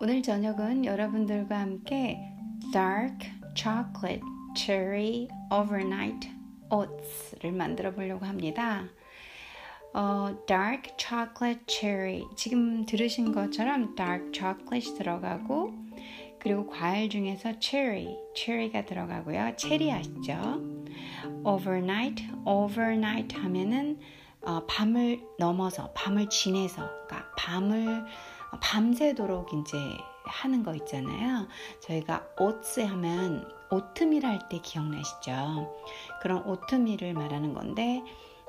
오늘 저녁은 여러분들과 함께 Dark Chocolate Cherry Overnight Oats를 만들어 보려고 합니다. 어, Dark Chocolate Cherry 지금 들으신 것처럼 Dark Chocolate 들어가고 그리고 과일 중에서 Cherry, Cherry가 들어가고요. 체리 아시죠? Overnight, Overnight 하면은 어, 밤을 넘어서, 밤을 지내서, 그러니까 밤을 밤새도록 이제 하는 거 있잖아요. 저희가 오츠 하면 오트밀 할 때 기억나시죠? 그런 오트밀을 말하는 건데,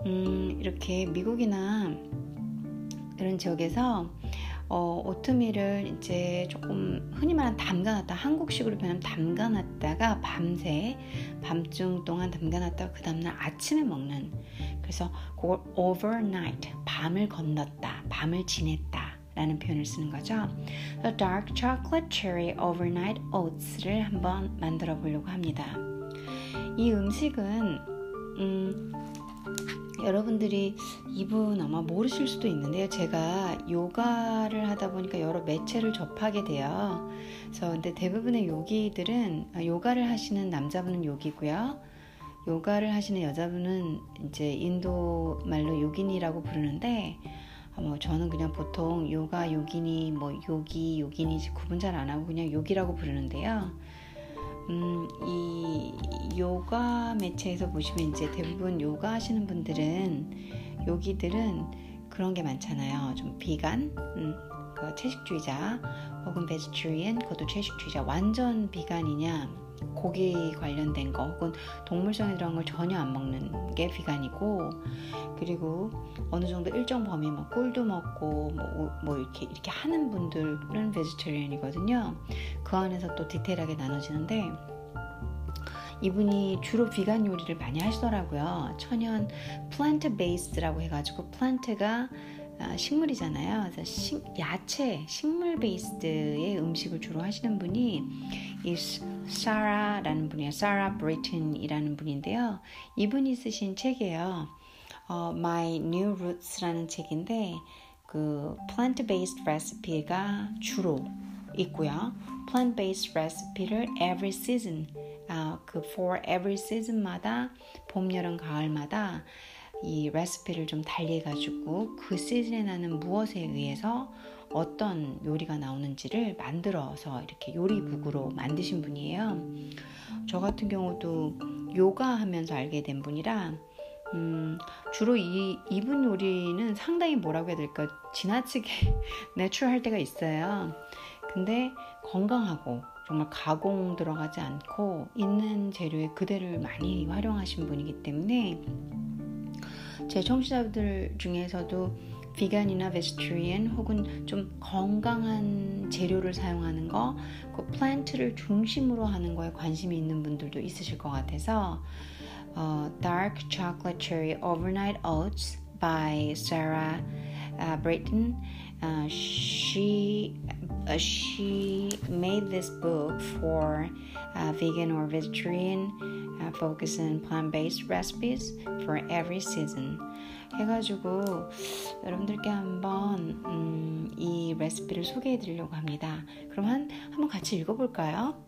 음, 이렇게 미국이나 이런 지역에서 어, 오트밀을 이제 조금 흔히 말하는 담가놨다 한국식으로 표현하면 담가놨다가 밤새 밤중 동안 담가놨다가 그 다음날 아침에 먹는 그래서 그걸 overnight 밤을 건넜다 밤을 지냈다 라는 표현을 쓰는 거죠. The Dark Chocolate Cherry Overnight Oats를 한번 만들어 보려고 합니다. 이 음식은 음, 여러분들이 이분 아마 모르실 수도 있는데요. 제가 요가를 하다 보니까 여러 매체를 접하게 돼요. 그래서 근데 대부분의 요기들은 아, 요가를 하시는 남자분은 요기고요. 요가를 하시는 여자분은 이제 인도 말로 요긴이라고 부르는데 뭐 저는 그냥 보통 요가 요기니 뭐 요기 요기니 구분 잘 안 하고 그냥 요기라고 부르는데요. 음, 이 요가 매체에서 보시면 이제 대부분 요가 하시는 분들은 요기들은 그런 게 많잖아요. 좀 비간, 음, 그 채식주의자 혹은 베지트리언, 그것도 채식주의자 완전 비간이냐 고기 관련된 거 혹은 동물성에 들어간 걸 전혀 안 먹는 게 비간이고 그리고 어느 정도 일정 범위 뭐 꿀도 먹고 뭐, 뭐 이렇게 이렇게 하는 분들은 vegetarian이거든요. 그 안에서 또 디테일하게 나눠지는데 이분이 주로 비간 요리를 많이 하시더라고요. 천연 plant base라고 해가지고 plant가 아, 식물이잖아요. 그래서 식, 야채, 식물 베이스의 음식을 주로 하시는 분이 이 사라라는 분이에요. 사라 브리튼이라는 분인데요. 이분이 쓰신 책이에요. 어, My New Roots라는 책인데 그 plant-based recipe가 주로 있고요. plant-based recipe를 every season, 아, 그 for every season마다 봄, 여름, 가을마다 이 레시피를 좀 달리해가지고 그 시즌에 나는 무엇에 의해서 어떤 요리가 나오는지를 만들어서 이렇게 요리북으로 만드신 분이에요. 저 같은 경우도 요가 하면서 알게 된 분이라 음, 주로 이, 이분 요리는 상당히 뭐라고 해야 될까 지나치게 내추럴할 때가 있어요. 근데 건강하고 정말 가공 들어가지 않고 있는 재료의 그대를 많이 활용하신 분이기 때문에 제 청취자들 중에서도 비간이나 베지테리언 혹은 좀 건강한 재료를 사용하는 거, 그 플랜트를 중심으로 하는 거에 관심이 있는 분들도 있으실 것 같아서 uh, Dark Chocolate Cherry Overnight Oats by Sarah uh, Brayton. Uh, she uh, she made this book for uh, vegan or vegetarian, uh, focusing plant-based recipes for every season. 해가지고 여러분들께 한번 음, 이 레시피를 소개해드리려고 합니다. 그럼 한 한번 같이 읽어볼까요?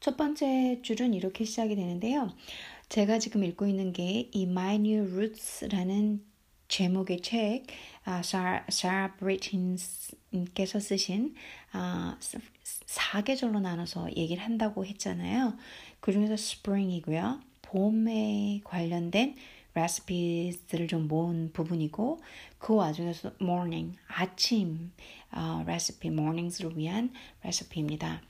첫 번째 줄은 이렇게 시작이 되는데요. 제가 지금 읽고 있는 게 이 My New Roots라는 제목의 책, 아, 사라, 브리틴께서 쓰신 아, 4계절로 나눠서 얘기를 한다고 했잖아요. 그 중에서 Spring이고요. 봄에 관련된 레시피들을 좀 모은 부분이고 그 와중에서 morning, 아침 어, 레시피, mornings을 위한 레시피입니다.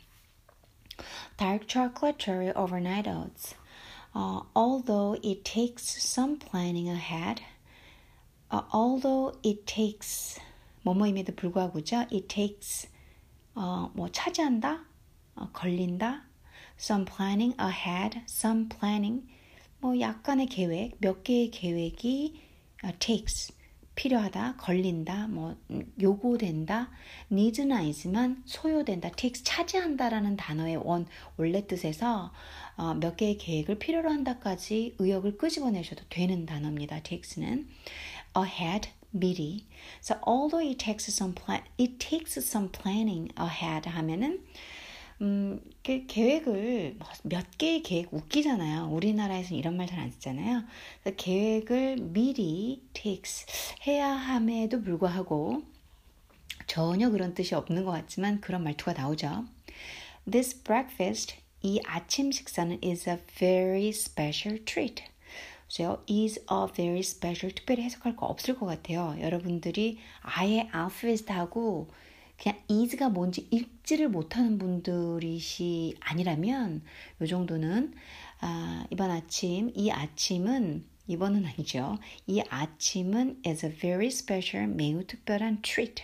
dark chocolate cherry overnight oats. Uh, although it takes some planning ahead, uh, although it takes 뭐뭐임에도 불구하고죠. It takes 어, 뭐 차지한다, 어, 걸린다. Some planning ahead, some planning. 뭐 약간의 계획, 몇 개의 계획이 uh, takes. 필요하다, 걸린다, 뭐 요구된다, needs는 아니지만 소요된다, takes 차지한다라는 단어의 원 원래 뜻에서 어, 몇 개의 계획을 필요로 한다까지 의역을 끄집어내셔도 되는 단어입니다. takes는. Ahead 미리. So although it takes some plan, it takes some planning ahead 하면은 음, 그 계획을 몇 개의 계획 웃기잖아요. 우리나라에서는 이런 말 잘 안 쓰잖아요. 계획을 미리 takes 해야 함에도 불구하고 전혀 그런 뜻이 없는 것 같지만 그런 말투가 나오죠. This breakfast, 이 아침 식사는 is a very special treat. 그래서 is a very special 특별히 해석할 거 없을 것 같아요. 여러분들이 아예 alphabet하고 그냥 is가 뭔지 읽지를 못하는 분들이시 아니라면 요 정도는 아, 이번 아침 이 아침은 이번은 아니죠. 이 아침은 is a very special 매우 특별한 treat.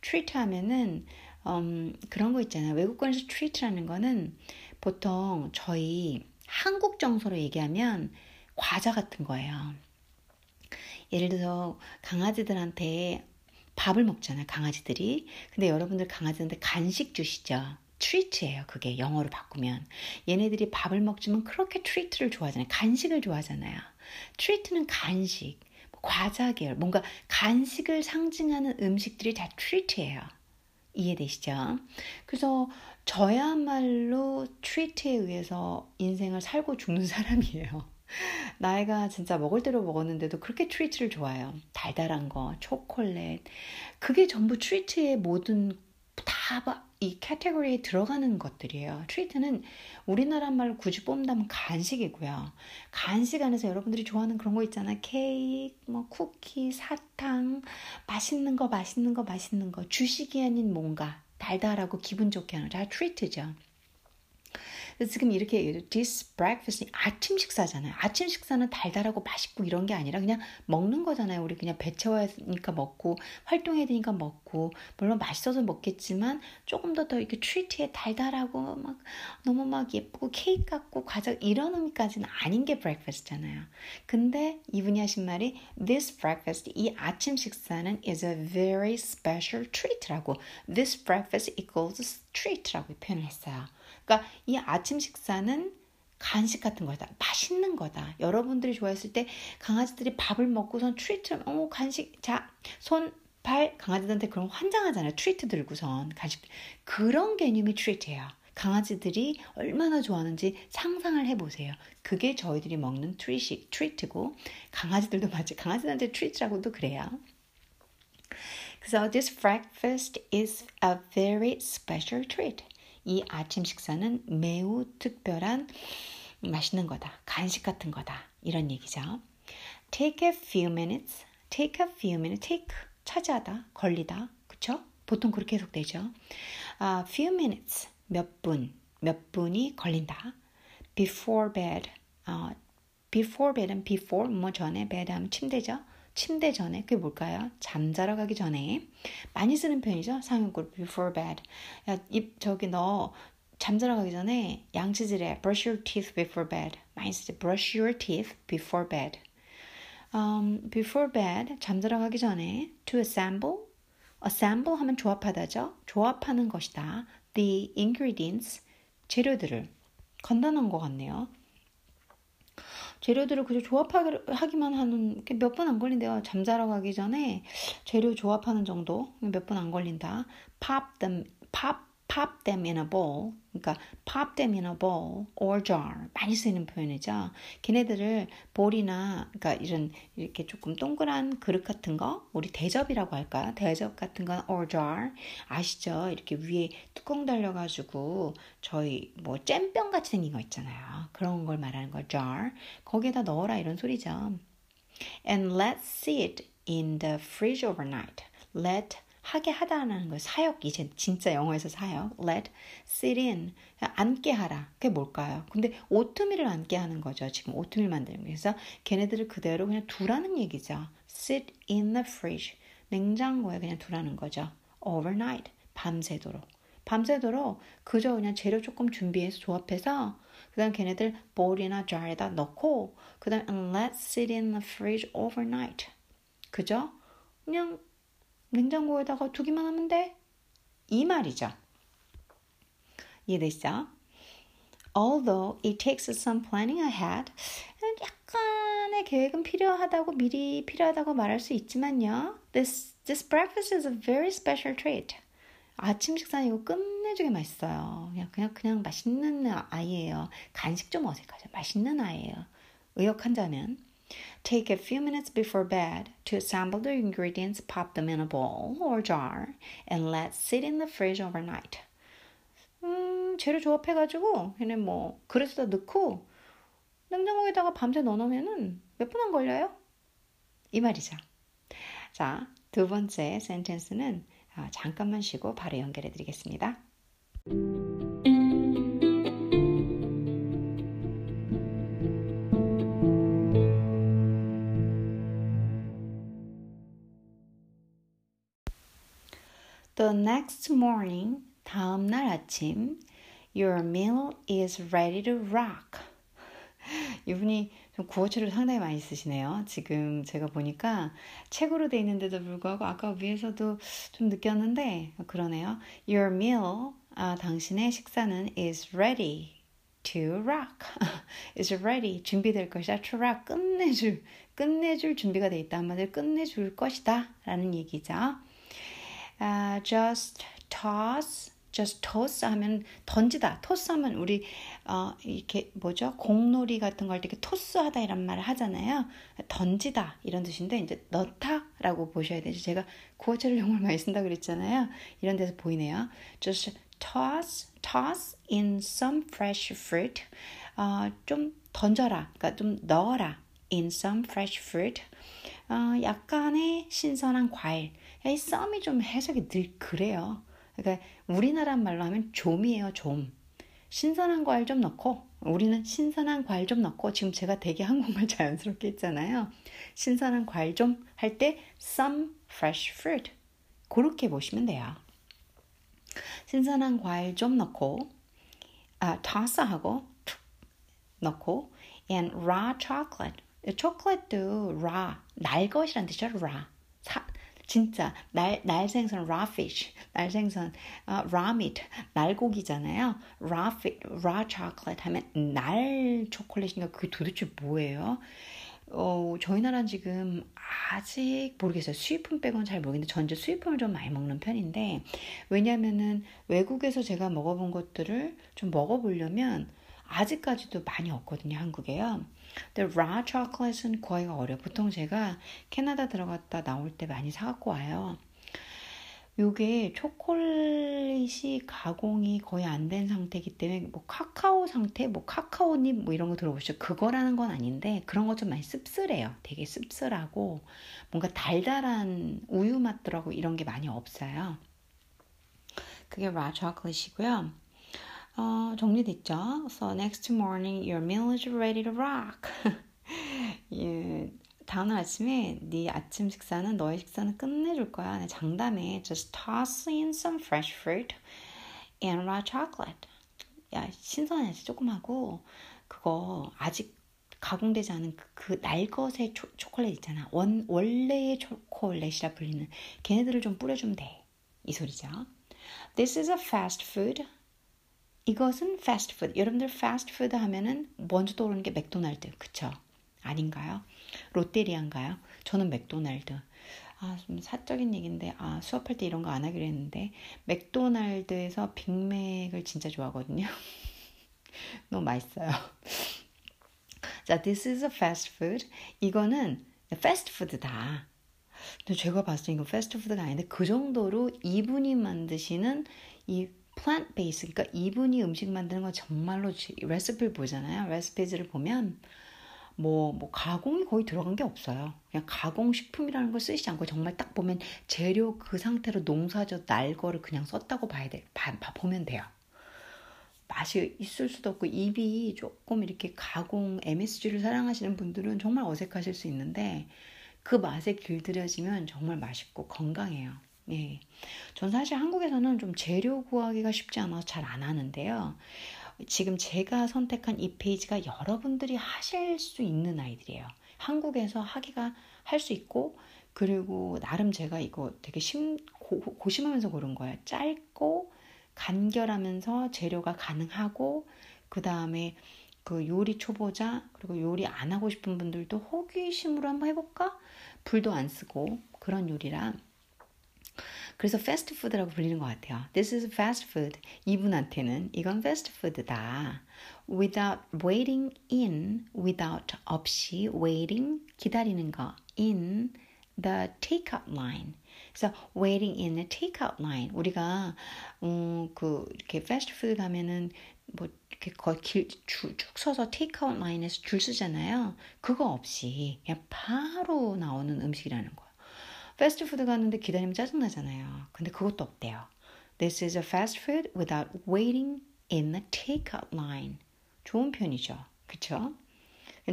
treat 하면은 음, 그런 거 있잖아요. 외국권에서 treat라는 거는 보통 저희 한국 정서로 얘기하면 과자 같은 거예요. 예를 들어서 강아지들한테 밥을 먹잖아요, 강아지들이. 근데 여러분들 강아지한테 간식 주시죠? 트리트예요, 그게 영어로 바꾸면. 얘네들이 밥을 먹지만 그렇게 treat를 좋아하잖아요. 간식을 좋아하잖아요. treat는 간식, 뭐 과자 계열, 뭔가 간식을 상징하는 음식들이 다 treat예요. 이해되시죠? 그래서 저야말로 treat에 의해서 인생을 살고 죽는 사람이에요. 나이가 진짜 먹을 대로 먹었는데도 그렇게 treat를 좋아해요. 달달한 거, 초콜릿. 그게 전부 treat의 모든 다 이 카테고리에 들어가는 것들이에요. treat는 우리나라 말로 굳이 뽑는다면 간식이고요. 간식 안에서 여러분들이 좋아하는 그런 거 있잖아요. 케이크, 뭐 쿠키, 사탕, 맛있는 거, 맛있는 거, 맛있는 거. 주식이 아닌 뭔가 달달하고 기분 좋게 하는 다 treat죠. 지금 이렇게 this breakfast 아침 식사잖아요. 아침 식사는 달달하고 맛있고 이런 게 아니라 그냥 먹는 거잖아요. 우리 그냥 배 채워야 되니까 먹고 활동해야 되니까 먹고 물론 맛있어서 먹겠지만 조금 더더 이렇게 트리트에 달달하고 막 너무 막 예쁘고 케이크 같고 과자 이런 의미까지는 아닌 게 breakfast잖아요. 근데 이분이 하신 말이 this breakfast 이 아침 식사는 is a very special treat라고 this breakfast equals treat라고 표현을 했어요. 그러니까 이 아침 식사는 간식 같은 거다. 맛있는 거다. 여러분들이 좋아했을 때 강아지들이 밥을 먹고선 treat, 어, 간식, 자, 손, 발, 강아지들한테 그런 환장하잖아요. treat 들고선. 간식. 그런 개념이 treat예요. 강아지들이 얼마나 좋아하는지 상상을 해보세요. 그게 저희들이 먹는 트리식, treat고, 강아지들도 마치 강아지들한테 treat라고도 그래요. 그래서 this breakfast is a very special treat. 이 아침 식사는 매우 특별한 맛있는 거다. 간식 같은 거다. 이런 얘기죠. Take a few minutes. Take a few minutes. Take 차지하다, 걸리다. 그쵸? 보통 그렇게 해석되죠. Uh, few minutes. 몇 분. 몇 분이 걸린다. Before bed. Uh, before bed은 before 뭐 전에 bed 하면 침대죠. 침대 전에 그게 뭘까요? 잠자러 가기 전에 많이 쓰는 표현이죠. 상용구 before bed. 야, 입 저기 너 잠자러 가기 전에 양치질해. brush your teeth before bed. 많이 쓰죠. brush your teeth before bed. Um, before bed 잠자러 가기 전에 to assemble assemble 하면 조합하다죠. 조합하는 것이다. the ingredients 재료들을 간단한 것 같네요. 재료들을 그저 조합하기만 하는 몇 분 안 걸린대요. 잠자러 가기 전에 재료 조합하는 정도 몇 분 안 걸린다. pop them, pop, pop them in a bowl. 그러니까 pop them in a bowl or jar 많이 쓰이는 표현이죠. 걔네들을 볼이나 그러니까 이런 이렇게 조금 동그란 그릇 같은 거 우리 대접이라고 할까요? 대접 같은 건 or jar 아시죠? 이렇게 위에 뚜껑 달려 가지고 저희 뭐 잼병 같이 생긴 거 있잖아요. 그런 걸 말하는 거 jar 거기에다 넣어라 이런 소리죠. And let's sit in the fridge overnight. Let 하게 하다라는 거 사역 이제 진짜 영어에서 사역. Let sit in. 앉게 하라. 그게 뭘까요? 근데 오트밀을 앉게 하는 거죠. 지금 오트밀 만들면 그래서 걔네들을 그대로 그냥 두라는 얘기죠. Sit in the fridge. 냉장고에 그냥 두라는 거죠. Overnight. 밤새도록. 밤새도록 그저 그냥 재료 조금 준비해서 조합해서 그 다음 걔네들 볼이나 jar에다 넣고 그 다음 let's sit in the fridge overnight. 그죠? 그냥 냉장고에다가 두기만 하면 돼. 이 말이죠. 이해되시죠? Although it takes some planning ahead, 약간의 오늘의 계획은 필요하다고 미리 필요하다고 말할 수 있지만요. This this breakfast is a very special treat. 아침 식사는 이거 끝내주게 맛있어요. 그냥 그냥 그냥 맛있는 아이예요. 간식 좀 어색하죠. 맛있는 아이예요. 의역한자면 Take a few minutes before bed to assemble the ingredients, pop them in a bowl or jar, and let sit in the fridge overnight. 음, 재료 조합해가지고 그냥 뭐 그릇에다 넣고 냉장고에다가 밤새 넣어놓으면은 몇 분 안 걸려요? 이 말이죠. 자, 두 번째 센텐스는 잠깐만 쉬고 바로 연결해 드리겠습니다. The next morning, 다음 날 아침, your meal is ready to rock. 이분이 좀 구어체를 상당히 많이 쓰시네요. 지금 제가 보니까 책으로 돼 있는데도 불구하고 아까 위에서도 좀 느꼈는데 그러네요. Your meal, 아, 당신의 식사는 is ready to rock. is ready, 준비될 것이다. to rock, 끝내줄, 끝내줄 준비가 돼 있다. 한마디로 끝내줄 것이다. 라는 얘기죠. Uh, just toss, just toss 하면 던지다. toss 하면 우리 어, 이렇게 뭐죠? 공놀이 같은 거할때 토스하다 이런 말을 하잖아요. 던지다 이런 뜻인데 이제 넣다라고 보셔야 되죠. 제가 구어체를 정말 많이 쓴다 그랬잖아요. 이런 데서 보이네요. just toss, toss in some fresh fruit. 어, 좀 던져라. 그러니까 좀 넣어라. in some fresh fruit. 어, 약간의 신선한 과일. 이 썸이 좀 해석이 늘 그래요. 그러니까 우리나라 말로 하면 좀이에요, 좀. 신선한 과일 좀 넣고 우리는 신선한 과일 좀 넣고 지금 제가 되게 한국말 자연스럽게 했잖아요. 신선한 과일 좀 할 때 some fresh fruit 그렇게 보시면 돼요. 신선한 과일 좀 넣고 아, toss하고 넣고 and raw chocolate 초콜릿도 raw 날 것이란 뜻이죠 raw 사, 진짜 날, 날생선 raw fish, 날생선 uh, raw meat, 날고기잖아요. raw, raw chocolate 하면 날 초콜릿인가 그게 도대체 뭐예요? 어, 저희 나라는 지금 아직 모르겠어요. 수입품 빼고는 잘 모르겠는데 전 이제 수입품을 좀 많이 먹는 편인데 왜냐면은 외국에서 제가 먹어본 것들을 좀 먹어보려면 아직까지도 많이 없거든요, 한국에요. 근데 raw chocolate은 구하기가 어려워. 보통 제가 캐나다 들어갔다 나올 때 많이 사갖고 와요. 요게 초콜릿이 가공이 거의 안 된 상태이기 때문에 뭐 카카오 상태, 뭐 카카오잎 뭐 이런 거 들어보시죠. 그거라는 건 아닌데 그런 거 좀 많이 씁쓸해요. 되게 씁쓸하고 뭔가 달달한 우유 맛 들어가고 이런 게 많이 없어요. 그게 라 초콜릿이고요. 어, 정리됐죠? So next morning your meal is ready to rock. 예, 다음 아침에 네 아침 식사는 너의 식사는 끝내줄 거야. 네, 장담해. Just toss in some fresh fruit and raw chocolate. 야 신선한 야채 조금 하고 그거 아직 가공되지 않은 그, 그 날것의 초, 초콜릿 있잖아. 원, 원래의 초콜릿이라 불리는 걔네들을 좀 뿌려주면 돼. 이 소리죠. This is a fast food. 이것은 패스트푸드. 여러분들 패스트푸드 하면은 먼저 떠오르는 게 맥도날드. 그쵸? 아닌가요? 롯데리아인가요? 저는 맥도날드. 아, 좀 사적인 얘기인데, 아, 수업할 때 이런 거 안 하기로 했는데, 맥도날드에서 빅맥을 진짜 좋아하거든요. 너무 맛있어요. 자, this is a fast food. 이거는 패스트푸드다. 근데 제가 봤을 때 이거 패스트푸드가 아닌데, 그 정도로 이분이 만드시는 이 plant base 그러니까 이분이 음식 만드는 건 정말로 레시피를 보잖아요. 레시피즈를 보면 뭐, 뭐 가공이 거의 들어간 게 없어요. 그냥 가공식품이라는 걸 쓰시지 않고 정말 딱 보면 재료 그 상태로 농사져 날 거를 그냥 썼다고 봐야 돼. 봐, 봐 보면 돼요. 맛이 있을 수도 없고 입이 조금 이렇게 가공 MSG를 사랑하시는 분들은 정말 어색하실 수 있는데 그 맛에 길들여지면 정말 맛있고 건강해요. 예. 전 사실 한국에서는 좀 재료 구하기가 쉽지 않아서 잘 안 하는데요. 지금 제가 선택한 이 페이지가 여러분들이 하실 수 있는 아이들이에요. 한국에서 하기가 할 수 있고, 그리고 나름 제가 이거 되게 심, 고, 고심하면서 고른 거예요. 짧고, 간결하면서 재료가 가능하고, 그 다음에 그 요리 초보자 그리고 요리 안 하고 싶은 분들도 호기심으로 한번 해볼까? 불도 안 쓰고 그런 요리라 그래서 패스트푸드라고 불리는 것 같아요. This is fast food. 이분한테는 이건 패스트푸드다. Without waiting in, without 없이 waiting 기다리는 거 in the takeout line. 그래서 waiting in the takeout line. 우리가 음, 그 이렇게 패스트푸드 가면은 뭐 이렇게 거의 길, 줄, 쭉 서서 테이크아웃 라인에서 줄 쓰잖아요. 그거 없이 그냥 바로 나오는 음식이라는 거예요. 패스트푸드 갔는데 기다리면 짜증나잖아요. 근데 그것도 없대요. This is a fast food without waiting in the takeout line. 좋은 편이죠. 그쵸?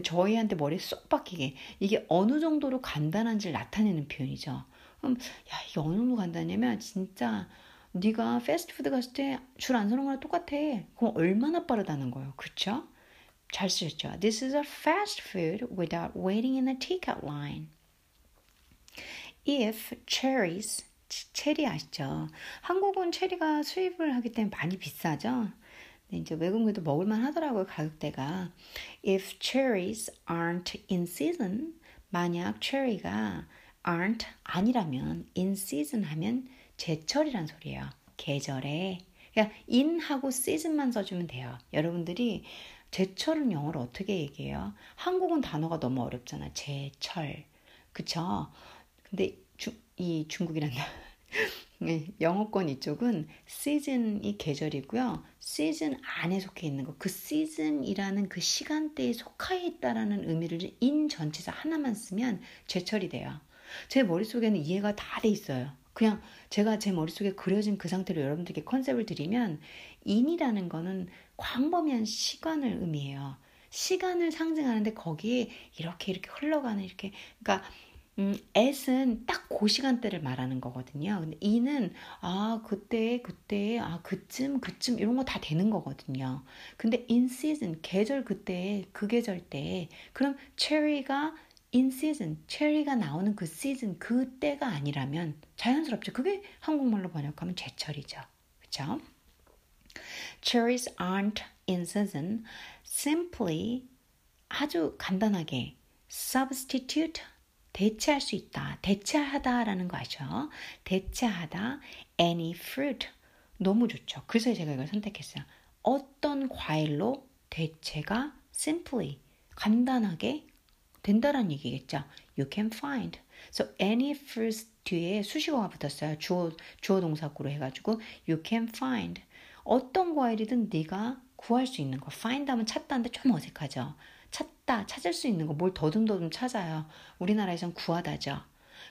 저희한테 머리에 쏙 박히게 이게 어느 정도로 간단한지를 나타내는 표현이죠. 그럼 야 이게 어느 정도 간단하냐면 진짜 네가 패스트푸드 갔을 때 줄 안 서는 거랑 똑같아. 그럼 얼마나 빠르다는 거예요. 그쵸? 잘 쓰셨죠? This is a fast food without waiting in the takeout line. If cherries, 체리 아시죠? 한국은 체리가 수입을 하기 때문에 많이 비싸죠? 이제 외국에도 먹을만 하더라고요, 가격대가. If cherries aren't in season, 만약 체리가 aren't 아니라면 in season 하면 제철이란 소리예요. 계절에. 그러니까 in하고 season만 써주면 돼요. 여러분들이 제철은 영어로 어떻게 얘기해요? 한국은 단어가 너무 어렵잖아. 제철. 그쵸? 근데 주, 이 중국이란다. 네, 영어권 이쪽은 시즌이 계절이고요. 시즌 안에 속해 있는 거. 그 시즌이라는 그 시간대에 속하에 있다라는 의미를 인 전치사 하나만 쓰면 제철이 돼요. 제 머릿속에는 이해가 다 돼 있어요. 그냥 제가 제 머릿속에 그려진 그 상태로 여러분들께 컨셉을 드리면 인이라는 거는 광범위한 시간을 의미해요. 시간을 상징하는데 거기에 이렇게 이렇게 흘러가는 이렇게 그러니까 음, at은 딱 그 시간대를 말하는 거거든요. 근데 이는 아 그때 그때 아 그쯤 그쯤 이런 거 다 되는 거거든요. 근데 in season 계절 그때 그 계절 때 그럼 체리가 in season, 체리가 나오는 그 시즌, 그 때가 아니라면 자연스럽죠. 그게 한국말로 번역하면 제철이죠. 그렇죠? Cherries aren't in season. Simply 아주 간단하게 substitute 대체할 수 있다. 대체하다라는 거 아죠? 대체하다 any fruit 너무 좋죠. 그래서 제가 이걸 선택했어요. 어떤 과일로 대체가 simply 간단하게 된다라는 얘기겠죠. You can find. So any fruits 뒤에 수식어가 붙었어요. 주어 주어 동사구로 해가지고 you can find. 어떤 과일이든 네가 구할 수 있는 거. find 하면 찾다는데 좀 어색하죠. 찾다, 찾을 수 있는 거, 뭘 더듬더듬 찾아요. 우리나라에선 구하다죠.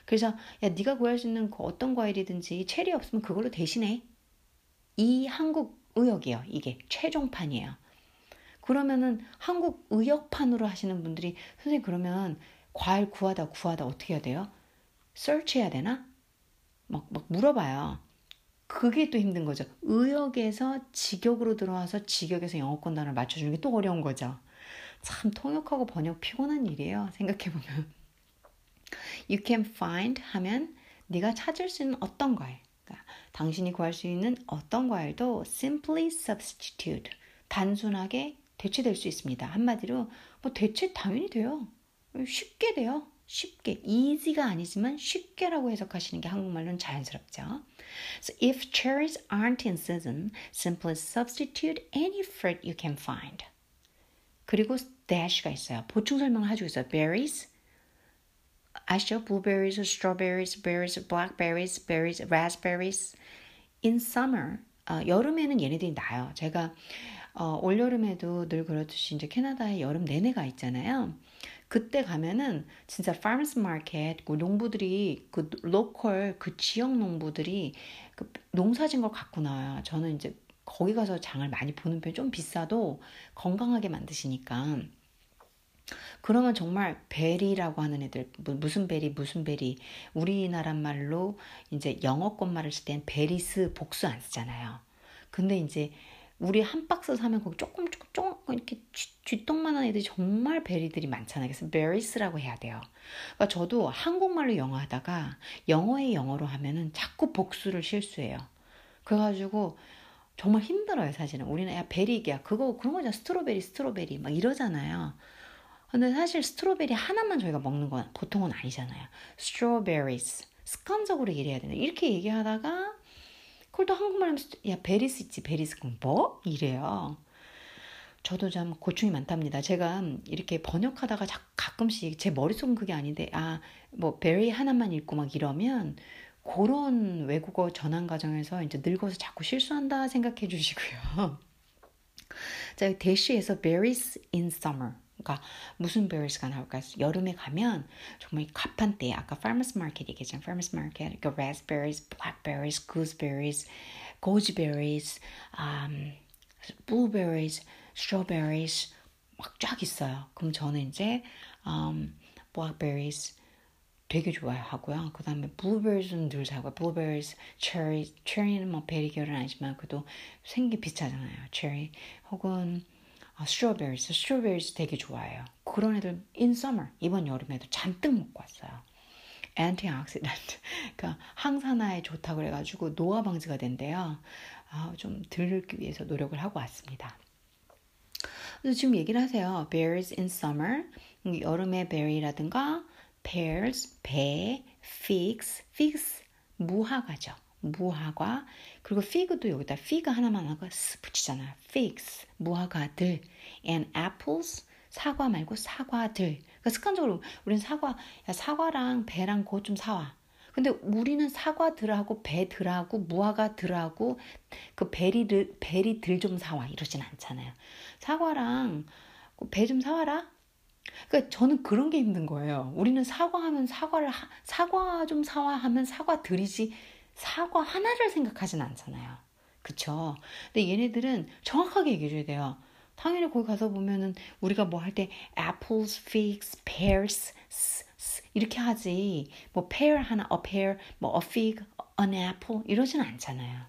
그래서 야 네가 구할 수 있는 그 어떤 과일이든지 체리 없으면 그걸로 대신해. 이 한국 의역이에요. 이게 최종판이에요. 그러면은 한국 의역판으로 하시는 분들이 선생님 그러면 과일 구하다 구하다 어떻게 해야 돼요? search 해야 되나? 막, 막 물어봐요. 그게 또 힘든 거죠. 의역에서 직역으로 들어와서 직역에서 영어권 단어를 맞춰주는 게 또 어려운 거죠. 참 통역하고 번역 피곤한 일이에요. 생각해보면. You can find 하면 네가 찾을 수 있는 어떤 과일. 그러니까 당신이 구할 수 있는 어떤 과일도 simply substitute. 단순하게 대체될 수 있습니다. 한마디로 뭐 대체 당연히 돼요. 쉽게 돼요. 쉽게 easy가 아니지만 쉽게라고 해석하시는 게 한국말로는 자연스럽죠. So if cherries aren't in season, simply substitute any fruit you can find. 그리고 dash가 있어요. 보충 설명을 해주고 있어요. berries 아시죠? blueberries, strawberries, berries, blackberries, berries, raspberries. In summer, 어, 여름에는 얘네들이 나요. 제가 어, 올여름에도 늘 그렇듯이 이제 캐나다에 여름 내내가 있잖아요. 그때 가면은 진짜 farmers market 그 농부들이 그 로컬 그 지역 농부들이 그 농사진 걸 갖고 나와요. 저는 이제 거기 가서 장을 많이 보는 편좀 비싸도 건강하게 만드시니까 그러면 정말 berry라고 하는 애들 무슨 berry 무슨 berry 우리나라 말로 이제 영어권 말을 쓸 땐 berries 복수 안 쓰잖아요. 근데 이제 우리 한 박스 사면 거기 조금 조금 조금 이렇게 쥐똥만한 애들이 정말 berry들이 많잖아요. 그래서 berries라고 해야 돼요. 그러니까 저도 한국말로 영어 하다가 영어에 영어로 하면은 자꾸 복수를 실수해요. 그래가지고 정말 힘들어요, 사실은. 우리는 야, berry야. 그거, 그런 거잖아. strawberry, strawberry. 막 이러잖아요. 근데 사실 strawberry 하나만 저희가 먹는 건 보통은 아니잖아요. strawberries. 습관적으로 얘기해야 되는 이렇게 얘기하다가 그걸 또 한국말 하면 야 berries 있지 berries 그럼 뭐? 이래요. 저도 참 고충이 많답니다. 제가 이렇게 번역하다가 가끔씩 제 머릿속은 그게 아닌데 아 뭐 berry 하나만 읽고 막 이러면 그런 외국어 전환 과정에서 이제 늙어서 자꾸 실수한다 생각해 주시고요. 자, 대시에서 berries in summer. 그러니까 무슨 berries가 나올까요? 여름에 가면 정말 가판대 아까 farmers market 얘기했잖아요. farmers market. 그러니까 raspberries, blackberries, gooseberries, gojiberries, um, blueberries, strawberries 막 쫙 있어요. 그럼 저는 이제 um, blackberries 되게 좋아하고요. 그 다음에 blueberries는 늘 사고 blueberries, cherry, cherry는 뭐 베리 결은 아니지만 그래도 생기 비슷하잖아요. cherry 혹은 아, strawberries, strawberries 되게 좋아해요. 그런 애들 in summer 이번 여름에도 잔뜩 먹고 왔어요. antioxidant, 그러니까 항산화에 좋다 그래가지고 노화 방지가 된대요. 아, 좀 들기 위해서 노력을 하고 왔습니다. 그래서 지금 얘기를 하세요. berries in summer, 여름에 berry라든가 pears, 배, figs, figs 무화과죠. 무화과 그리고 fig도 여기다 fig 하나만 하고 스 붙이잖아요. figs 무화과들 and apples 사과 말고 사과들. 그러니까 습관적으로 우리는 사과 야 사과랑 배랑 그거 좀 사와. 근데 우리는 사과들하고 배들하고 무화과들하고 그 베리들 베리들 좀 사와 이러진 않잖아요. 사과랑 배 좀 사와라. 그러니까 저는 그런 게 힘든 거예요. 우리는 사과하면 사과를 하, 사과 좀 사와 하면 사과들이지 사과 하나를 생각하진 않잖아요. 그쵸? 근데 얘네들은 정확하게 얘기해줘야 돼요. 당연히 거기 가서 보면은 우리가 뭐 할 때 apples, figs, pears 이렇게 하지 뭐 pear 하나, a pear, 뭐 a fig, an apple 이러진 않잖아요.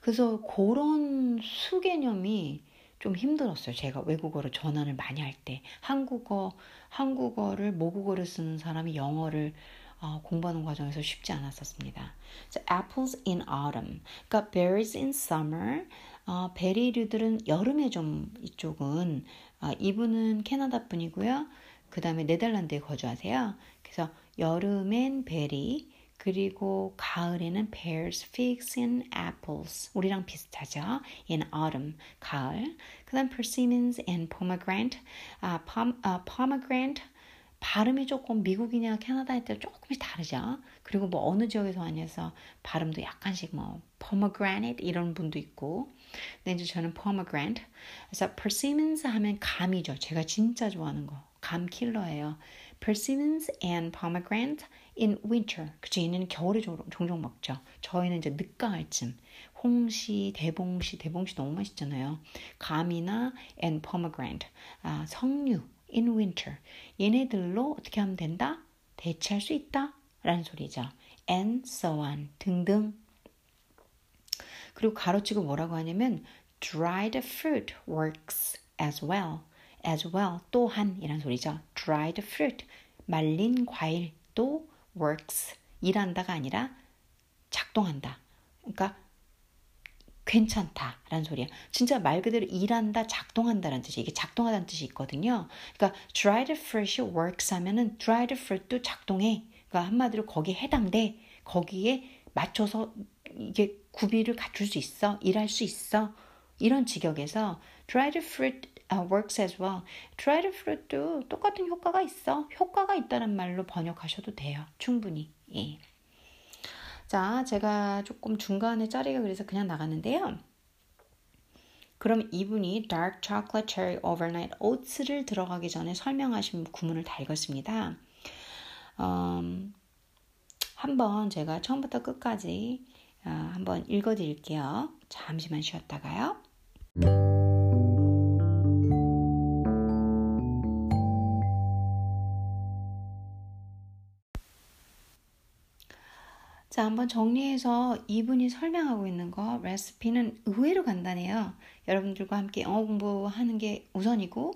그래서 그런 수개념이 좀 힘들었어요. 제가 외국어로 전환을 많이 할 때 한국어 한국어를 모국어를 쓰는 사람이 영어를 어, 공부하는 과정에서 쉽지 않았었습니다. So, apples in autumn. 그러니까 berries in summer. 어, 베리류들은 여름에 좀 이쪽은 어, 이분은 캐나다 분이고요. 그 다음에 네덜란드에 거주하세요. 그래서 여름엔 베리, 그리고 가을에는 pears, figs, and apples. 우리랑 비슷하죠. In autumn, 가을. 그 다음 persimmons and pomegranate. 아, pom, 아, pomegranate 발음이 조금 미국이냐 캐나다에 따라 조금씩 다르죠. 그리고 뭐 어느 지역에서 왔냐서 발음도 약간씩 뭐 pomegranate 이런 분도 있고. 근데 이제 저는 pomegranate. 그래서 persimmons 하면 감이죠. 제가 진짜 좋아하는 거. 감 킬러예요. persimmons and pomegranate in winter. 그치, 얘는 겨울에 종종 먹죠. 저희는 이제 늦가을쯤. 홍시, 대봉시, 대봉시 너무 맛있잖아요. 감이나 and pomegranate. 아, 석류 in winter. 얘네들로 어떻게 하면 된다? 대체할 수 있다? 라는 소리죠. and so on. 등등. 그리고 가로치고 뭐라고 하냐면 dried fruit works as well. as well. 또한 이란 소리죠. dried fruit. 말린 과일도 works 일한다가 아니라 작동한다. 그러니까 괜찮다 라는 소리야. 진짜 말 그대로 일한다, 작동한다라는 뜻이 이게 작동하다는 뜻이 있거든요. 그러니까 dried fruit works 하면은 dried fruit도 작동해. 그러니까 한마디로 거기에 해당돼. 거기에 맞춰서 이게 구비를 갖출 수 있어. 일할 수 있어. 이런 직역에서 dried fruit uh, works as well. dried fruit도 똑같은 효과가 있어. 효과가 있다는 말로 번역하셔도 돼요. 충분히. 예. 자, 제가 조금 중간에 자리가 그래서 그냥 나갔는데요. 그럼 이분이 dark chocolate cherry overnight oats를 들어가기 전에 설명하신 구문을 다 읽었습니다. 음, 한번 제가 처음부터 끝까지 어, 한번 읽어드릴게요. 잠시만 쉬었다가요. 자, 한번 정리해서 이분이 설명하고 있는 거 레시피는 의외로 간단해요. 여러분들과 함께 영어 공부하는 게 우선이고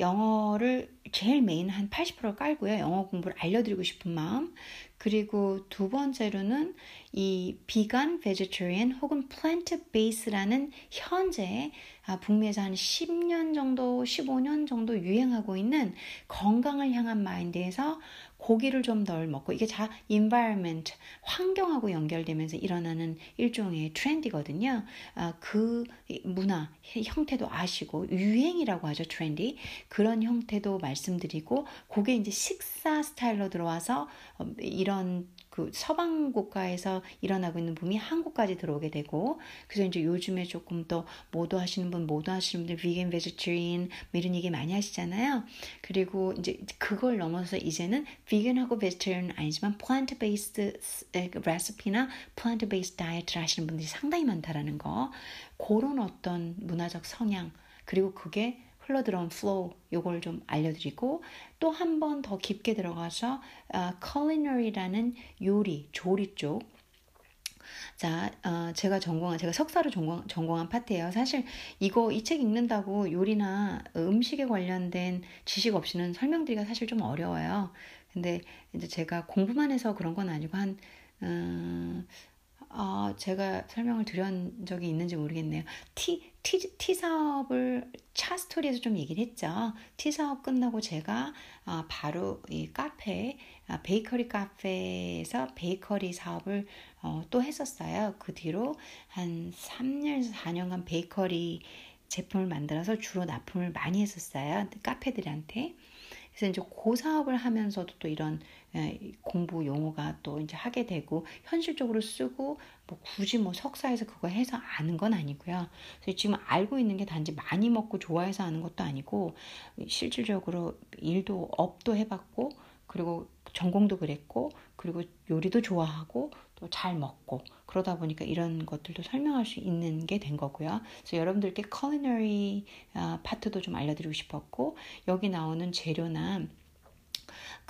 영어를 제일 메인 한 80% 깔고요. 영어 공부를 알려드리고 싶은 마음. 그리고 두 번째로는 이 vegan, vegetarian 혹은 plant base라는 현재 아, 북미에서 한 10년 정도, 15년 정도 유행하고 있는 건강을 향한 마인드에서 고기를 좀 덜 먹고 이게 다 environment 환경하고 연결되면서 일어나는 일종의 트렌디거든요. 아, 그 문화 형태도 아시고 유행이라고 하죠 트렌디 그런 형태도 말씀드리고 그게 이제 식사 스타일로 들어와서 어, 이런 그 서방 국가에서 일어나고 있는 붐이 한국까지 들어오게 되고 그래서 이제 요즘에 조금 더 모도 하시는 분, 모도 하시는 분들 비겐 베지테리언 뭐 이런 얘기 많이 하시잖아요. 그리고 이제 그걸 넘어서 이제는 vegan하고 vegetarian은 아니지만 plant based 레시피나 plant based 다이어트를 하시는 분들이 상당히 많다라는 거. 그런 어떤 문화적 성향 그리고 그게 흘러 들어온 flow 요걸 좀 알려드리고 또 한 번 더 깊게 들어가서 uh, culinary라는 요리, 조리 쪽 자, 어, 제가 전공한, 제가 석사로 전공, 전공한 파트예요. 사실 이거 이 책 읽는다고 요리나 음식에 관련된 지식 없이는 설명드리기가 사실 좀 어려워요. 근데 이제 제가 공부만 해서 그런 건 아니고 한, 음, 어, 제가 설명을 드린 적이 있는지 모르겠네요. 티, 티, 티 사업을 차 스토리에서 좀 얘기를 했죠. 티 사업 끝나고 제가 어, 바로 이 카페, 아, 베이커리 카페에서 베이커리 사업을 어, 또 했었어요. 그 뒤로 한 3년, 4년간 베이커리 제품을 만들어서 주로 납품을 많이 했었어요. 카페들한테. 그래서 이제 고 사업을 하면서도 또 이런 공부 용어가 또 이제 하게 되고 현실적으로 쓰고 뭐 굳이 뭐 석사에서 그거 해서 아는 건 아니고요. 그래서 지금 알고 있는 게 단지 많이 먹고 좋아해서 아는 것도 아니고 실질적으로 일도 업도 해봤고 그리고 전공도 그랬고 그리고 요리도 좋아하고 또 잘 먹고 그러다 보니까 이런 것들도 설명할 수 있는 게 된 거고요. 그래서 여러분들께 culinary 아, 파트도 좀 알려드리고 싶었고 여기 나오는 재료나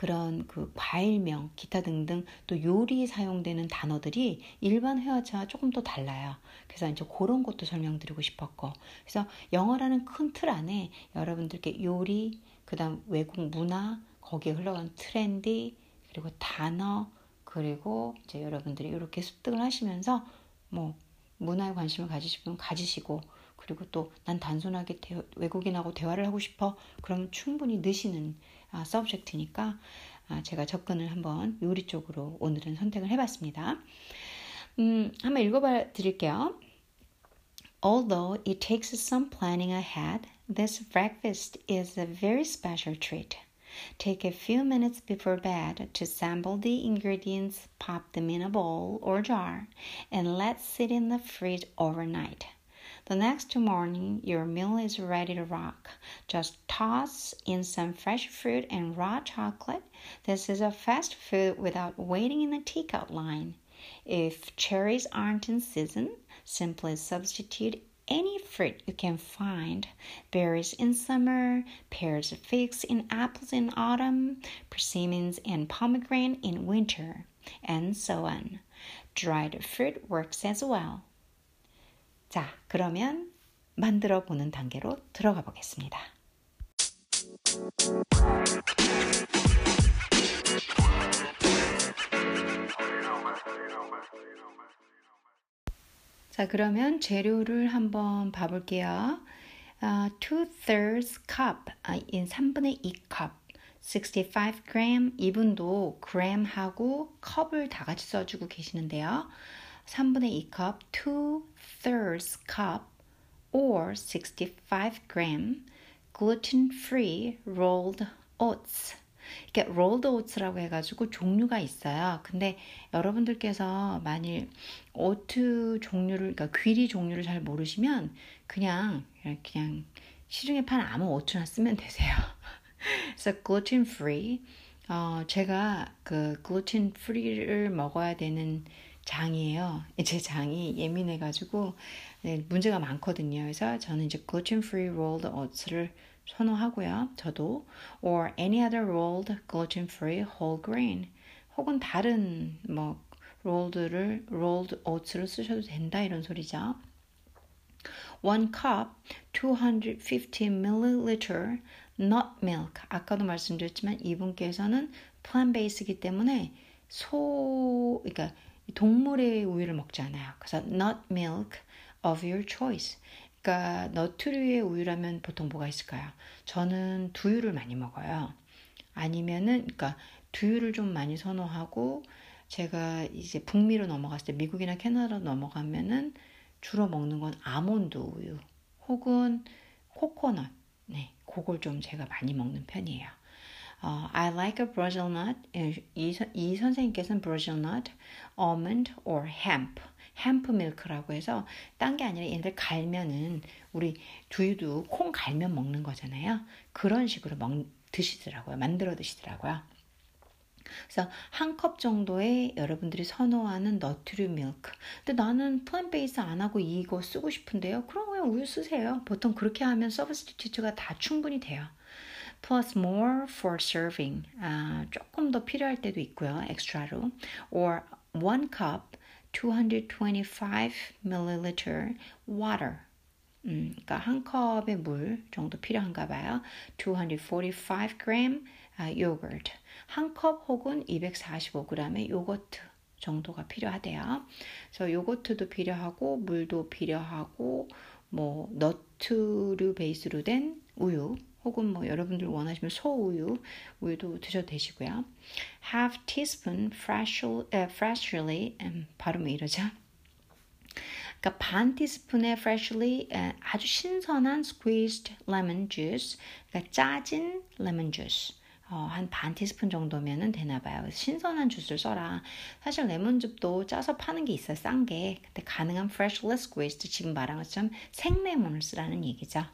그런 그 과일명, 기타 등등 또 요리에 사용되는 단어들이 일반 회화체와 조금 또 달라요. 그래서 이제 그런 것도 설명드리고 싶었고. 그래서 영어라는 큰 틀 안에 여러분들께 요리, 그 다음 외국 문화, 거기에 흘러간 트렌디, 그리고 단어, 그리고 이제 여러분들이 이렇게 습득을 하시면서 뭐 문화에 관심을 가지시면 가지시고 그리고 또 난 단순하게 대, 외국인하고 대화를 하고 싶어 그러면 충분히 느시는 아, 서브젝트니까 아, 제가 접근을 한번 요리 쪽으로 오늘은 선택을 해봤습니다. 음, 한번 읽어봐 드릴게요. Although it takes some planning ahead, this breakfast is a very special treat. Take a few minutes before bed to sample the ingredients, pop them in a bowl or jar, and let sit in the fridge overnight. The next morning, your meal is ready to rock. Just toss in some fresh fruit and raw chocolate. This is a fast food without waiting in the takeout line. If cherries aren't in season, simply substitute any fruit you can find berries in summer, pears, figs, and apples in autumn, persimmons and pomegranate in winter, and so on. Dried fruit works as well. 자, 그러면 만들어 보는 단계로 들어가 보겠습니다. 자, 그러면 재료를 한번 봐볼게요. Uh, 2 thirds cup, uh, in 3분의 2컵, 65g, 이분도 gram하고 컵을 다 같이 써주고 계시는데요. 3분의 2컵, 2 thirds cup or 65 gram gluten-free rolled oats. 이게 rolled oats라고 해가지고 종류가 있어요. 근데 여러분들께서 만일 오트 종류를, 그러니까 귀리 종류를 잘 모르시면 그냥 그냥 시중에 파는 아무 오트나 쓰면 되세요. 그래서 gluten free. 어, 제가 그 gluten free를 먹어야 되는 장이에요. 제 장이 예민해가지고 네, 문제가 많거든요. 그래서 저는 이제 gluten free rolled oats를 선호하고요. 저도 or any other rolled gluten free whole grain 혹은 다른 뭐 롤드를 rolled oats를 쓰셔도 된다 이런 소리죠. One cup 250 milliliter nut milk. 아까도 말씀드렸지만 이분께서는 plant based이기 때문에 소 그러니까 동물의 우유를 먹지 않아요. 그래서 nut milk of your choice. 그러니까 너트류의 우유라면 보통 뭐가 있을까요? 저는 두유를 많이 먹어요. 아니면은 그러니까 두유를 좀 많이 선호하고 제가 이제 북미로 넘어갔을 때 미국이나 캐나다로 넘어가면은 주로 먹는 건 아몬드 우유 혹은 코코넛 네, 그걸 좀 제가 많이 먹는 편이에요. 어, I like a Brazil nut. 이, 이 선생님께서는 Brazil nut, almond or hemp. hemp milk라고 해서 딴 게 아니라 얘네들 갈면은 우리 두유도 콩 갈면 먹는 거잖아요. 그런 식으로 먹, 드시더라고요. 만들어 드시더라고요. 그래서 한 컵 정도의 여러분들이 선호하는 nut류 milk. 근데 나는 plant base 안 하고 이거 쓰고 싶은데요. 그럼 그냥 우유 쓰세요. 보통 그렇게 하면 substitute가 다 충분히 돼요. Plus more for serving. 아, 조금 더 필요할 때도 있고요. extra로. or one cup 225 milliliter water. 음, 그러니까 한 컵의 물 정도 필요한가 봐요. 245 g 아, yogurt. 한컵 혹은 245g의 요거트 정도가 필요하대요. 그래서 요거트도 필요하고 물도 필요하고 뭐 너트류 베이스로 된 우유 혹은 뭐 여러분들 원하시면 소우유 우유도 드셔도 되시고요. Half teaspoon freshly, freshly um, 발음이 이러죠. 그러니까 반 티스푼의 freshly 아주 신선한 squeezed lemon juice, 그러니까 짜진 레몬 주스. 어, 한 반 티스푼 정도면은 되나 봐요. 신선한 주스를 써라. 사실 레몬즙도 짜서 파는 게 있어요. 싼 게. 근데 가능한 freshly squeezed 지금 말한 것처럼 생레몬을 쓰라는 얘기죠.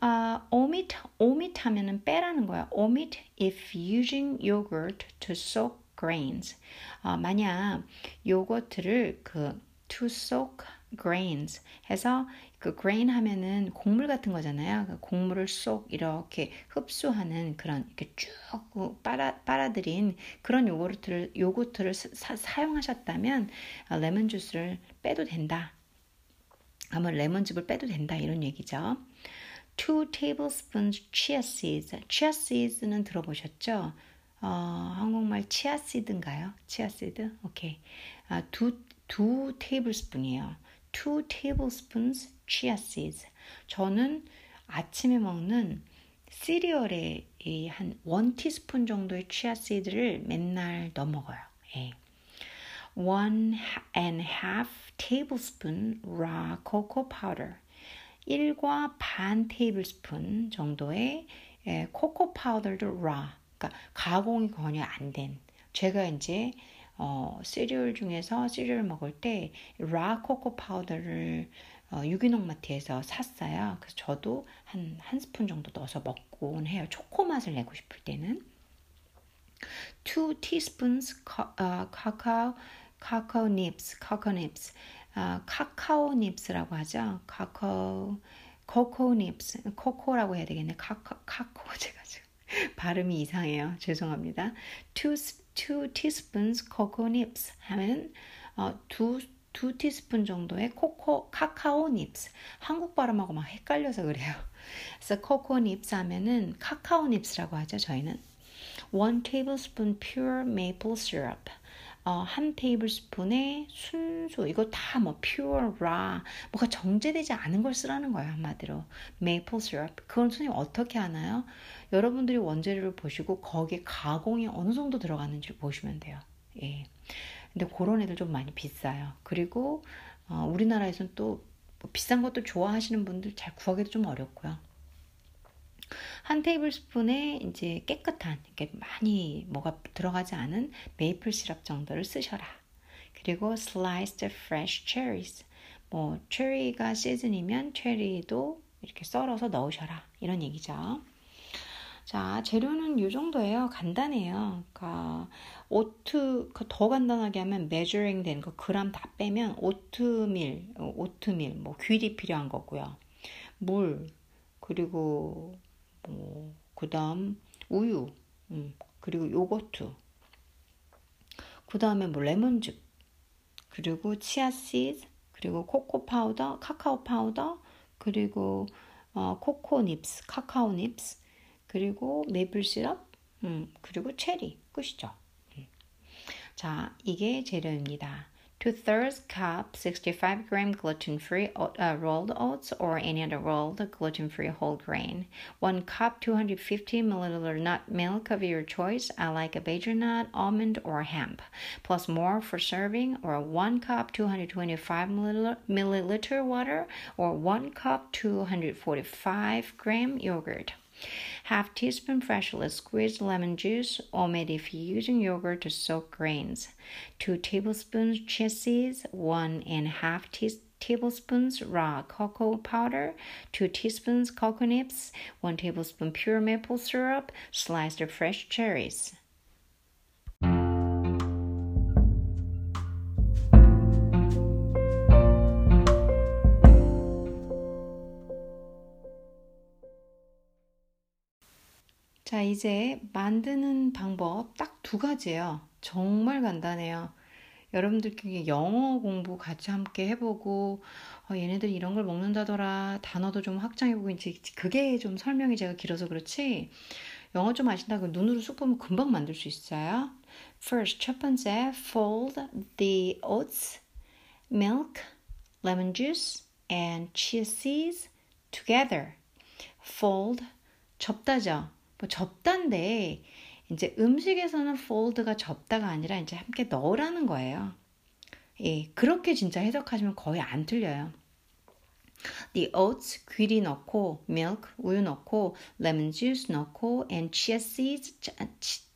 아, omit, omit 하면은 빼라는 거야. omit if using yogurt to soak grains. 아, 만약 요거트를 그 to soak grains 해서 그 grain 하면은 곡물 같은 거잖아요. 그 곡물을 쏙 이렇게 흡수하는 그런 이렇게 쭉 빨아 빨아들인 그런 요거트를 요거트를 사, 사용하셨다면 레몬 주스를 빼도 된다. 아마 레몬즙을 빼도 된다 이런 얘기죠. 2 tablespoons chia seeds. chia seeds는 들어보셨죠? 어, 한국말 치아 씨드인가요? 치아 씨드? 오케이. 아, 두, 두 테이블스푼이에요. 2 tablespoons chia seeds. 저는 아침에 먹는 시리얼에 한 1티스푼 정도의 chia seed를 맨날 넣어 먹어요. 예. 1 and half tablespoon raw cocoa powder. 1과 반 테이블 스푼 정도의 예, 코코 파우더도 raw, 그러니까 가공이 전혀 안 된. 제가 이제 어, 시리얼 중에서 시리얼 먹을 때 raw 코코 파우더를 어, 유기농 마트에서 샀어요. 그래서 저도 한 한 스푼 정도 넣어서 먹곤 해요. 초코 맛을 내고 싶을 때는. 2 teaspoons ca- uh, cacao cacao nibs, cacao nibs. 아, 카카오 nibs라고 하죠. 카카오 cocoa nibs, cocoa라고 해야 되겠네. 카카 카코 제가 지금 발음이 이상해요. 죄송합니다. two two teaspoons cocoa nibs 하면 어, 두, 두 티스푼 정도의 cocoa 카카오 nibs. 한국 발음하고 막 헷갈려서 그래요. 그래서 cocoa nibs 하면은 카카오 nibs라고 하죠. 저희는 one tablespoon pure maple syrup. 어, 한 테이블 스푼의 순수 이거 다 뭐 pure raw 뭐가 정제되지 않은 걸 쓰라는 거예요 한마디로 maple syrup 그건 선생님 어떻게 하나요? 여러분들이 원재료를 보시고 거기에 가공이 어느 정도 들어가는지 보시면 돼요. 예. 근데 그런 애들 좀 많이 비싸요. 그리고 어, 우리나라에서는 또뭐 비싼 것도 좋아하시는 분들 잘 구하기도 좀 어렵고요. 한 테이블 스푼에 이제 깨끗한 이렇게 많이 뭐가 들어가지 않은 메이플 시럽 정도를 쓰셔라. 그리고 sliced fresh cherries. 뭐 체리가 시즌이면 체리도 이렇게 썰어서 넣으셔라. 이런 얘기죠. 자, 재료는 이 정도예요. 간단해요. 그러니까 오트 그더 간단하게 하면 measuring 된 거 그람 다 빼면 오트밀, 오트밀 뭐 귤이 필요한 거고요. 물 그리고 뭐, 그 다음 우유, 음, 그리고 요거트, 그 다음에 뭐 레몬즙, 그리고 치아씨드, 그리고 코코 파우더, 카카오 파우더, 그리고 어, 코코 닙스, 카카오 닙스, 그리고 메이플 시럽, 음, 그리고 체리 끝이죠. 음. 자, 이게 재료입니다. 2-thirds cup 65 gram gluten-free uh, rolled oats or any other rolled gluten-free whole grain. 1 cup 250 milliliter nut milk of your choice. I like a nut, almond, or hemp. Plus more for serving or 1 cup 225 milliliter, milliliter water or 1 cup 245 gram yogurt. Half teaspoon freshly squeezed lemon juice, or omit if you're using yogurt to soak grains. 2 tablespoons seeds, 1 and half teaspoon tablespoons raw cocoa powder, 2 teaspoons cocoa nibs, 1 tablespoon pure maple syrup, sliced fresh cherries. 자, 이제 만드는 방법 딱 두 가지예요. 정말 간단해요. 여러분들끼리 영어 공부 같이 함께 해보고, 어, 얘네들이 이런 걸 먹는다더라. 단어도 좀 확장해보고, 이제 그게 좀 설명이 제가 길어서 그렇지. 영어 좀 아신다고 눈으로 쑥 보면 금방 만들 수 있어요. First, 첫 번째, fold the oats, milk, lemon juice, and chia seeds together. fold, 접다죠. 뭐 접단데 이제 음식에서는 fold가 접다가 아니라 이제 함께 넣으라는 거예요. 예, 그렇게 진짜 해석하시면 거의 안 틀려요. The oats 귀리 넣고 milk 우유 넣고 lemon juice 넣고 and chia seeds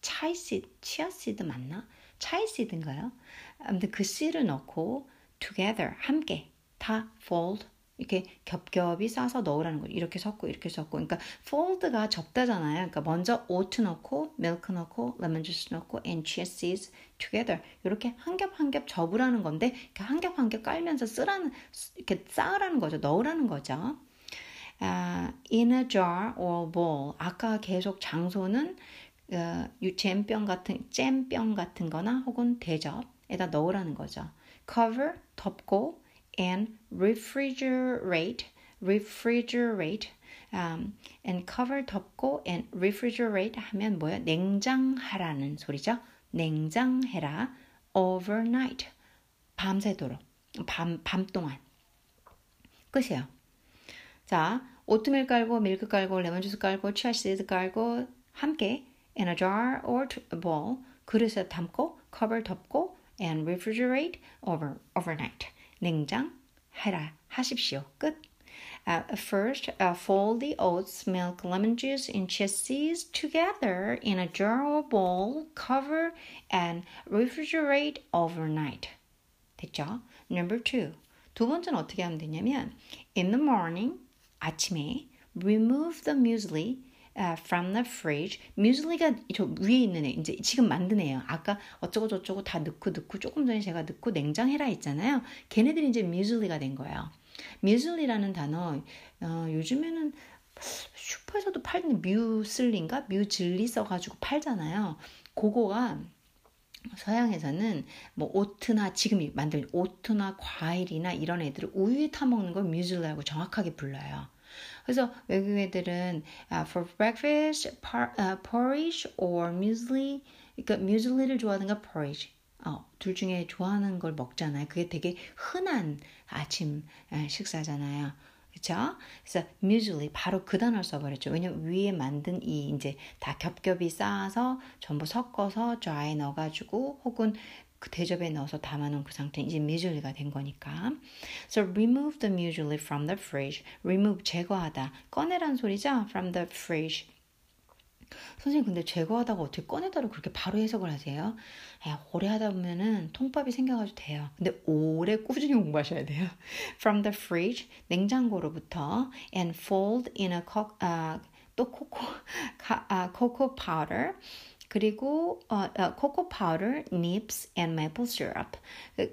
차이 seed chia seed 맞나? 차이 seed인가요? 아무튼 그 씨를 넣고 together 함께 다 fold 이렇게 겹겹이 싸서 넣으라는 거예요. 이렇게 섞고 이렇게 섞고. 그러니까 fold가 접다잖아요. 그러니까 먼저 oat 넣고 milk 넣고 lemon juice 넣고 and chia seeds together. 이렇게 한 겹 한 겹 접으라는 건데 한 겹 한 겹 깔면서 쓰라는 이렇게 쌓으라는 거죠. 넣으라는 거죠. 아, in a jar or bowl. 아까 계속 장소는 어, 잼병 같은 잼병 같은 거나 혹은 대접에다 넣으라는 거죠. cover 덮고 and refrigerate, refrigerate, um, and cover 덮고 and refrigerate 하면 뭐예요? 냉장하라는 소리죠. 냉장해라. overnight. 밤새도록. 밤, 밤 동안. 끝이에요. 자, 오트밀 깔고, 밀크 깔고, 레몬주스 깔고, 치아시드 깔고, 함께 in a jar or bowl, 그릇에 담고, cover 덮고, and refrigerate over, overnight. 냉장해라 하십시오. 끝. Uh, first, uh, fold the oats, milk, lemon juice, and chia seeds together in a jar or bowl, cover and refrigerate overnight. 됐죠? Number two. 두 번째는 어떻게 하면 되냐면, in the morning, 아침에, remove the muesli uh, from the fridge. 뮤즐리가 저 위에 있는 애, 이제 지금 만든 애예요. 아까 어쩌고 저쩌고 다 넣고 넣고 조금 전에 제가 넣고 냉장해라 했잖아요. 걔네들이 이제 뮤즐리가 된 거예요. 뮤즐리라는 단어 어, 요즘에는 슈퍼에서도 팔는 뮤슬리인가 뮤즐리 써가지고 팔잖아요. 그거가 서양에서는 뭐 오트나 지금 만든 오트나 과일이나 이런 애들을 우유에 타 먹는 걸 뮤즐리라고 정확하게 불러요. 그래서 외국 애들은 uh, for breakfast, par, uh, porridge or muesli, 그러니까 muesli를 좋아하는가 porridge. 어, 둘 중에 좋아하는 걸 먹잖아요. 그게 되게 흔한 아침 식사잖아요. 그렇죠? 그래서 muesli 바로 그 단어를 써버렸죠. 왜냐면 위에 만든 이 이제 다 겹겹이 쌓아서 전부 섞어서 좌에 넣어가지고 혹은 그 대접에 넣어서 담아놓은 그 상태 이제 muesli가 된 거니까. So remove the muesli from the fridge. remove 제거하다. 꺼내란 소리죠. from the fridge. 선생님 근데 제거하다가 어떻게 꺼내다로 그렇게 바로 해석을 하세요? 야, 오래 하다 보면은 통밥이 생겨가지고 돼요. 근데 오래 꾸준히 공부하셔야 돼요. From the fridge 냉장고로부터 and fold in a co- uh, 또 코코 카, uh, cocoa powder 그리고 어, 어, 코코 파우더, nibs and maple syrup.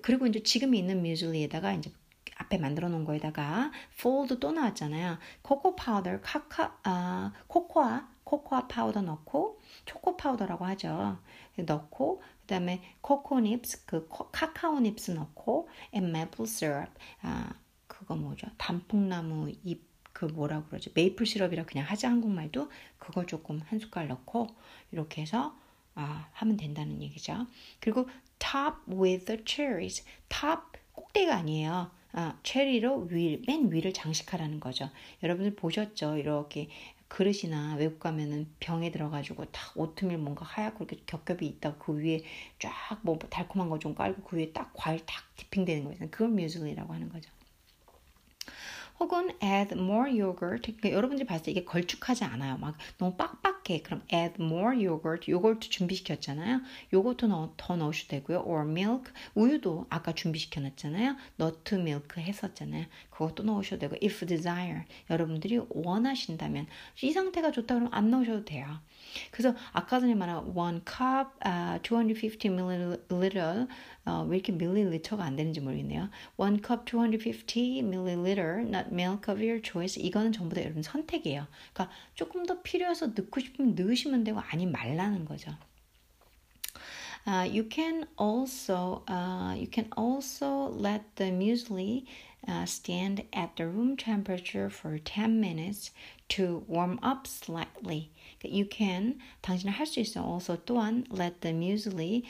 그리고 이제 지금 있는 뮤즐리에다가 이제 앞에 만들어 놓은 거에다가 fold 또 나왔잖아요. 코코 파우더, 카카, 아, 코코아, 코코아 파우더 넣고 초코 파우더라고 하죠. 넣고 그다음에 코코 닙스 그 카카오 닙스 넣고 and maple syrup 아 그거 뭐죠? 단풍나무 잎 그 뭐라 그러죠? 메이플 시럽이라 그냥 하자 한국말도 그거 조금 한 숟갈 넣고 이렇게 해서 아, 하면 된다는 얘기죠. 그리고 top with the cherries. top 꼭대가 아니에요. 아, 체리로 위, 맨 위를 장식하라는 거죠. 여러분들 보셨죠? 이렇게 그릇이나 외국 가면은 병에 들어가지고 딱 오트밀 뭔가 하얗고 이렇게 겹겹이 있다고 그 위에 쫙 뭐 달콤한 거 좀 깔고 그 위에 딱 과일 딱 디핑되는 거잖아요. 그걸 뮤즐리라고 하는 거죠. 혹은 add more yogurt. 그러니까 여러분들이 봤을 때 이게 걸쭉하지 않아요. 막 너무 빡빡해. 그럼 add more yogurt. 요거트 준비시켰잖아요. 요거트 넣, 더 넣으셔도 되고요. or milk. 우유도 아까 준비시켜놨잖아요. nut milk 했었잖아요. 그것도 넣으셔도 되고 if desire. 여러분들이 원하신다면 이 상태가 좋다 그러면 안 넣으셔도 돼요. 그래서 아까 전에 말한 one cup, uh, 250 milliliter 어, 왜 이렇게 밀리리터가 안 되는지 모르겠네요. one cup 250 milliliter nut milk of your choice. 이거는 전부 다 여러분 선택이에요. 그러니까 조금 더 필요해서 넣고 싶으면 넣으시면 되고 아니면 말라는 거죠. Uh, you can also uh, you can also let the muesli uh, stand at the room temperature for 10 minutes to warm up slightly. You can 당신은 할 수 있어. also 또한 let the muesli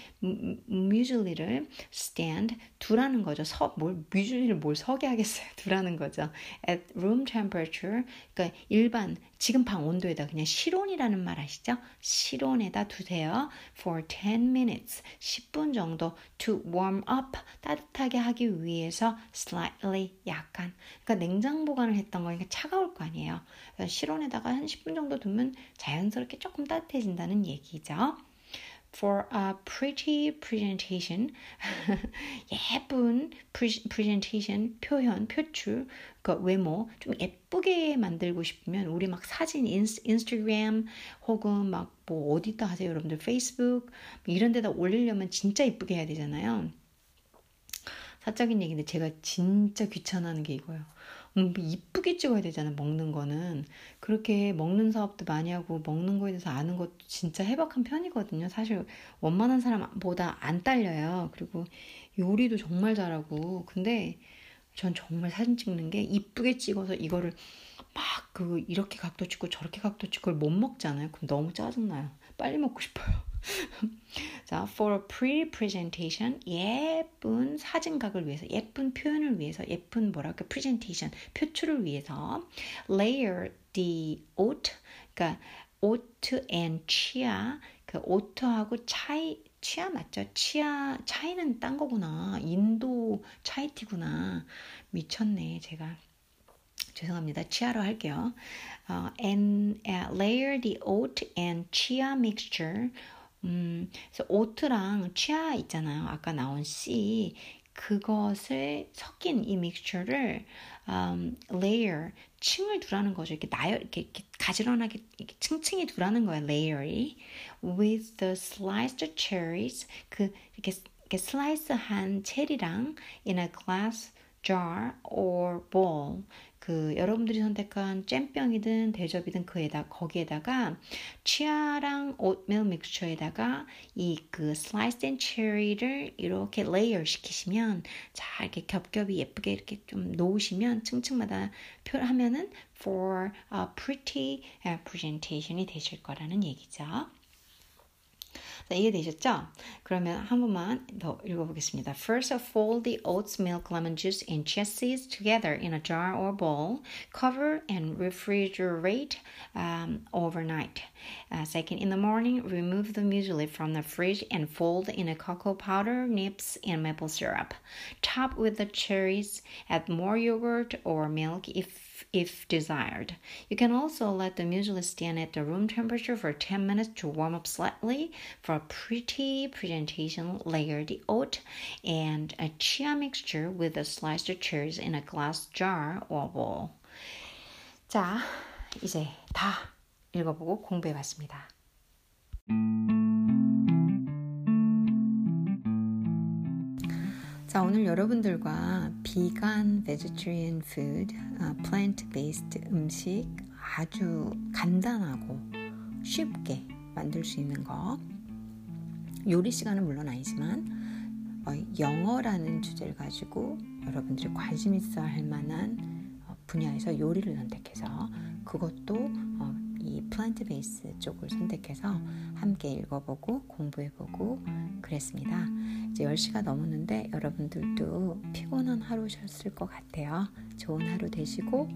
muesli를 stand 두라는 거죠. 서, 뭘 muesli를 뭘 서게 하겠어요. 두라는 거죠. at room temperature 그러니까 일반 지금 방 온도에다 그냥 실온이라는 말 아시죠? 실온에다 두세요. for 10 minutes 10분 정도 to warm up 따뜻하게 하기 위해서 slightly 약간 그러니까 냉장 보관을 했던 거니까 차가울 거 아니에요. 실온에다가 한 10분 정도 두면 자연스럽게 조금 따뜻해진다는 얘기죠. For a pretty presentation, 예쁜 presentation, 표현, 표출, 그 외모 좀 예쁘게 만들고 싶으면 우리 막 사진 인스, 인스타그램 혹은 막 뭐 어디다 하세요 여러분들 페이스북 이런 데다 올리려면 진짜 예쁘게 해야 되잖아요. 사적인 얘기인데 제가 진짜 귀찮아하는 게 이거예요. 음, 이쁘게 찍어야 되잖아, 먹는 거는. 그렇게 먹는 사업도 많이 하고, 먹는 거에 대해서 아는 것도 진짜 해박한 편이거든요. 사실, 원만한 사람보다 안 딸려요. 그리고 요리도 정말 잘하고. 근데, 전 정말 사진 찍는 게 이쁘게 찍어서 이거를 막 그 이렇게 각도 찍고 저렇게 각도 찍고 못 먹잖아요. 그럼 너무 짜증나요. 빨리 먹고 싶어요. 자, for a pretty presentation, 예쁜 사진각을 위해서, 예쁜 표현을 위해서, 예쁜 뭐랄까, presentation, 표출을 위해서, layer the oat, 그러니까 oat and chia, 그 oat하고 차이, 치아 맞죠? 치아, 차이는 딴 거구나. 인도 차이티구나. 미쳤네, 제가. 죄송합니다. 치아로 할게요. Uh, and uh, layer the oat and chia mixture 음, 그래서 오트랑 치아 있잖아요. 아까 나온 C 그것을 섞인 이 믹스처를 um, layer 층을 두라는 거죠. 이렇게 나열 이렇게, 이렇게 가지런하게 이렇게 층층이 두라는 거예요. layer이 with the sliced cherries 그 이렇게 이렇게 슬라이스한 체리랑 in a glass jar or bowl 그 여러분들이 선택한 잼병이든 대접이든 그에다 거기에다가 치아랑 오트밀 mixture에다가 이 그 sliced cherry를 이렇게 layer 시키시면 자 이렇게 겹겹이 예쁘게 이렇게 좀 놓으시면 층층마다 표하면은 for a pretty presentation이 되실 거라는 얘기죠. 자, 이해되셨죠? 그러면 한 번만 더 읽어보겠습니다. First, fold the oats, milk, lemon juice, and chia seeds together in a jar or bowl. Cover and refrigerate um, overnight. Uh, second, in the morning, remove the muesli from the fridge and fold in a cocoa powder, nips, and maple syrup. Top with the cherries. Add more yogurt or milk if if desired. You can also let the muesli stand at the room temperature for 10 minutes to warm up slightly. For a pretty presentation, layer the oat and a chia mixture with the sliced cherries in a glass jar or bowl. 자, 이제 다 읽어보고 공부해봤습니다. 자, 오늘 여러분들과 비간, vegetarian food, uh, plant-based 음식 아주 간단하고 쉽게 만들 수 있는 거. 요리 시간은 물론 아니지만 어, 영어라는 주제를 가지고 여러분들이 관심 있어 할 만한 어, 분야에서 요리를 선택해서 그것도 어, 이 플랜트 베이스 쪽을 선택해서 함께 읽어보고 공부해보고 그랬습니다. 이제 10시가 넘었는데 여러분들도 피곤한 하루셨을 것 같아요. 좋은 하루 되시고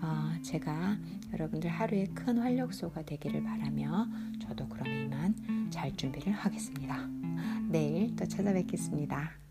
어, 제가 여러분들 하루에 큰 활력소가 되기를 바라며 저도 그럼 이만 잘 준비를 하겠습니다. 내일 또 찾아뵙겠습니다.